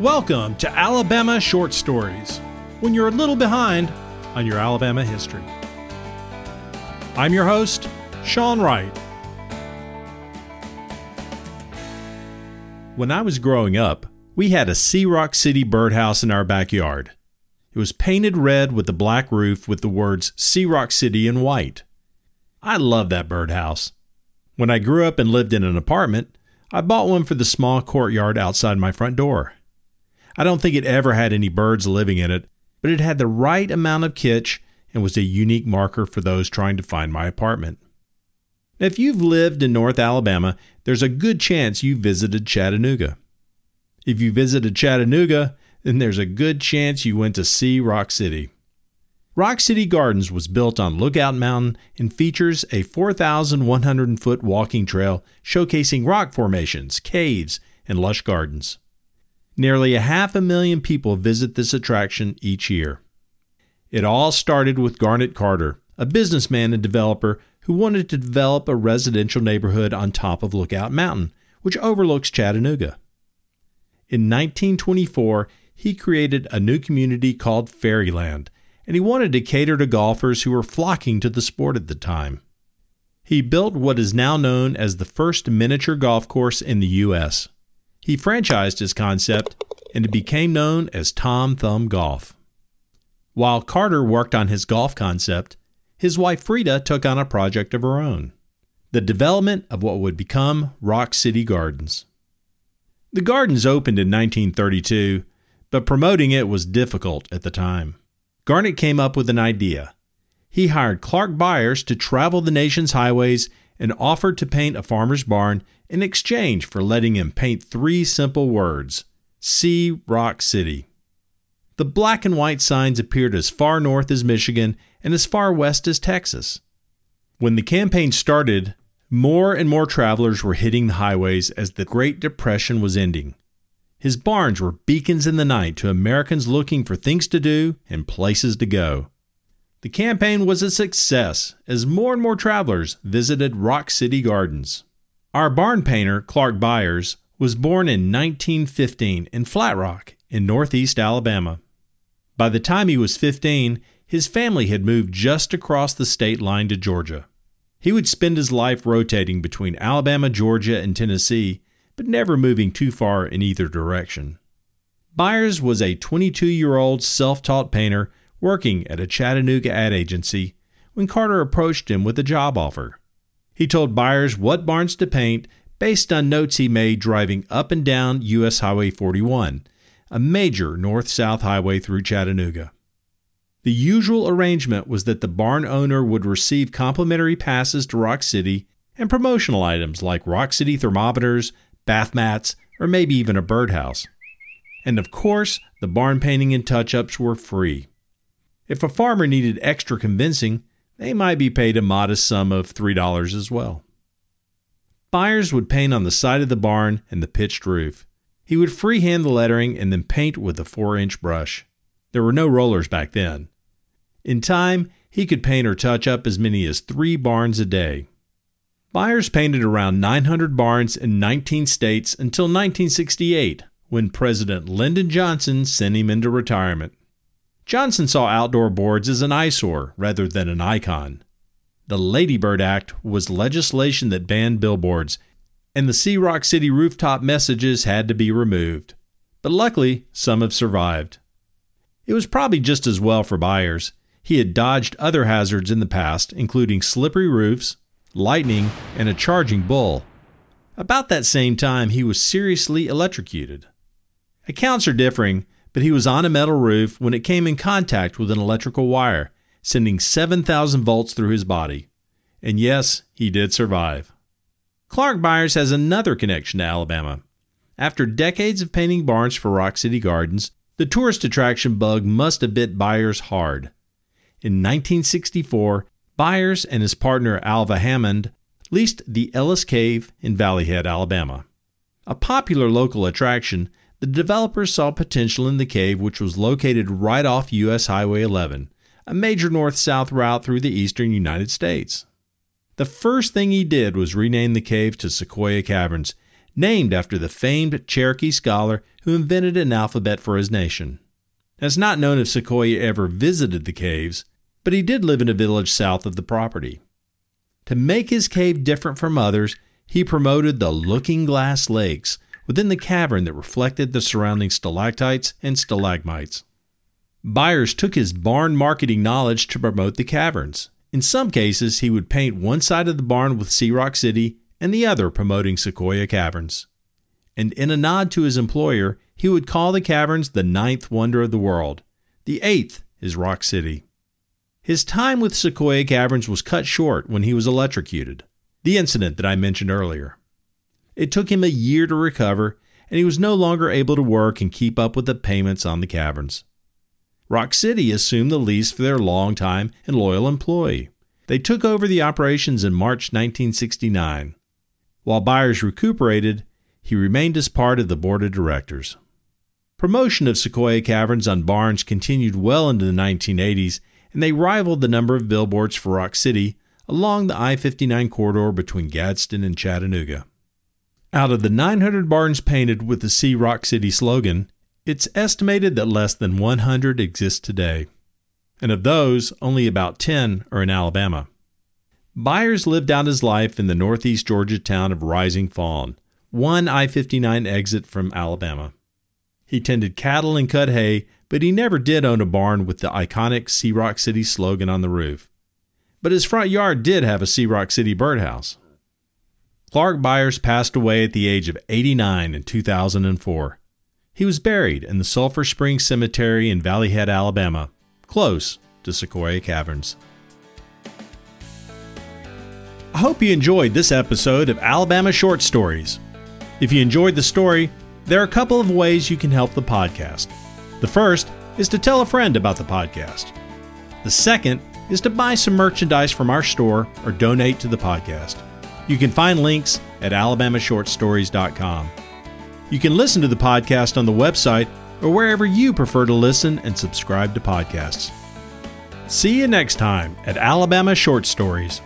Welcome to Alabama Short Stories, when you're a little behind on your Alabama history. I'm your host, Sean Wright. When I was growing up, we had a See Rock City birdhouse in our backyard. It was painted red with a black roof with the words See Rock City in white. I loved that birdhouse. When I grew up and lived in an apartment, I bought one for the small courtyard outside my front door. I don't think it ever had any birds living in it, but it had the right amount of kitsch and was a unique marker for those trying to find my apartment. Now, if you've lived in North Alabama, there's a good chance you visited Chattanooga. If you visited Chattanooga, then there's a good chance you went to see Rock City. Rock City Gardens was built on Lookout Mountain and features a 4,100 foot walking trail showcasing rock formations, caves, and lush gardens. Nearly a half a million people visit this attraction each year. It all started with Garnet Carter, a businessman and developer who wanted to develop a residential neighborhood on top of Lookout Mountain, which overlooks Chattanooga. In 1924, he created a new community called Fairyland, and he wanted to cater to golfers who were flocking to the sport at the time. He built what is now known as the first miniature golf course in the U.S. He franchised his concept, and it became known as Tom Thumb Golf. While Carter worked on his golf concept, his wife Frieda took on a project of her own the development of what would become Rock City Gardens. The gardens opened in 1932, but promoting it was difficult at the time. Garnet came up with an idea. He hired Clark Byers to travel the nation's highways and offered to paint a farmer's barn in exchange for letting him paint three simple words See Rock City. The black and white signs appeared as far north as Michigan and as far west as Texas. When the campaign started, more and more travelers were hitting the highways as the Great Depression was ending. His barns were beacons in the night to Americans looking for things to do and places to go. The campaign was a success as more and more travelers visited Rock City Gardens. Our barn painter, Clark Byers, was born in 1915 in Flat Rock in northeast Alabama. By the time he was 15, his family had moved just across the state line to Georgia. He would spend his life rotating between Alabama, Georgia, and Tennessee, but never moving too far in either direction. Byers was a 22 year old self taught painter working at a Chattanooga ad agency when Carter approached him with a job offer. He told Byers what barns to paint based on notes he made driving up and down U.S. Highway 41, a major north south highway through Chattanooga. The usual arrangement was that the barn owner would receive complimentary passes to Rock City and promotional items like Rock City thermometers, bath mats, or maybe even a birdhouse. And of course, the barn painting and touch ups were free. If a farmer needed extra convincing, they might be paid a modest sum of $3 as well. Byers would paint on the side of the barn and the pitched roof. He would freehand the lettering and then paint with a 4 inch brush. There were no rollers back then. In time, he could paint or touch up as many as three barns a day. Byers painted around 900 barns in 19 states until 1968, when President Lyndon Johnson sent him into retirement. Johnson saw outdoor boards as an eyesore rather than an icon. The Ladybird Act was legislation that banned billboards, and the See Rock City rooftop messages had to be removed. But luckily, some have survived. It was probably just as well for Byers. He had dodged other hazards in the past, including slippery roofs, lightning, and a charging bull. About that same time, he was seriously electrocuted. Accounts are differing, but he was on a metal roof when it came in contact with an electrical wire, sending 7,000 volts through his body. And yes, he did survive. Clark Byers has another connection to Alabama. After decades of painting barns for Rock City Gardens, the tourist attraction bug must have bit Byers hard. In 1964, Byers and his partner Alva Hammond leased the Ellis Cave in Valley Head, Alabama. A popular local attraction, the developers saw potential in the cave, which was located right off U.S. Highway 11, a major north south route through the eastern United States. The first thing he did was rename the cave to Sequoyah Caverns, named after the famed Cherokee scholar who invented an alphabet for his nation. It's not known if Sequoyah ever visited the caves, but he did live in a village south of the property. To make his cave different from others, he promoted the looking glass lakes within the cavern that reflected the surrounding stalactites and stalagmites. Byers took his barn marketing knowledge to promote the caverns. In some cases, he would paint one side of the barn with See Rock City and the other promoting Sequoyah Caverns. And in a nod to his employer, he would call the caverns the ninth wonder of the world. The eighth is Rock City. His time with Sequoyah Caverns was cut short when he was electrocuted, the incident that I mentioned earlier. It took him a year to recover, and he was no longer able to work and keep up with the payments on the caverns. Rock City assumed the lease for their longtime and loyal employee. They took over the operations in March 1969. While Byers recuperated, he remained as part of the board of directors. Promotion of Sequoyah Caverns on barns continued well into the 1980s, and they rivaled the number of billboards for Rock City along the I 59 corridor between Gadsden and Chattanooga. Out of the 900 barns painted with the See Rock City slogan, it's estimated that less than 100 exist today, and of those, only about 10 are in Alabama. Byers lived out his life in the northeast Georgia town of Rising Fawn, one I 59 exit from Alabama. He tended cattle and cut hay, but he never did own a barn with the iconic See Rock City slogan on the roof. But his front yard did have a See Rock City birdhouse. Clark Byers passed away at the age of 89 in 2004. He was buried in the Sulphur Springs Cemetery in Valley Head, Alabama, close to Sequoyah Caverns. I hope you enjoyed this episode of Alabama Short Stories. If you enjoyed the story, there are a couple of ways you can help the podcast. The first is to tell a friend about the podcast. The second is to buy some merchandise from our store or donate to the podcast. You can find links at alabamashortstories.com. You can listen to the podcast on the website or wherever you prefer to listen and subscribe to podcasts. See you next time at Alabama Short Stories.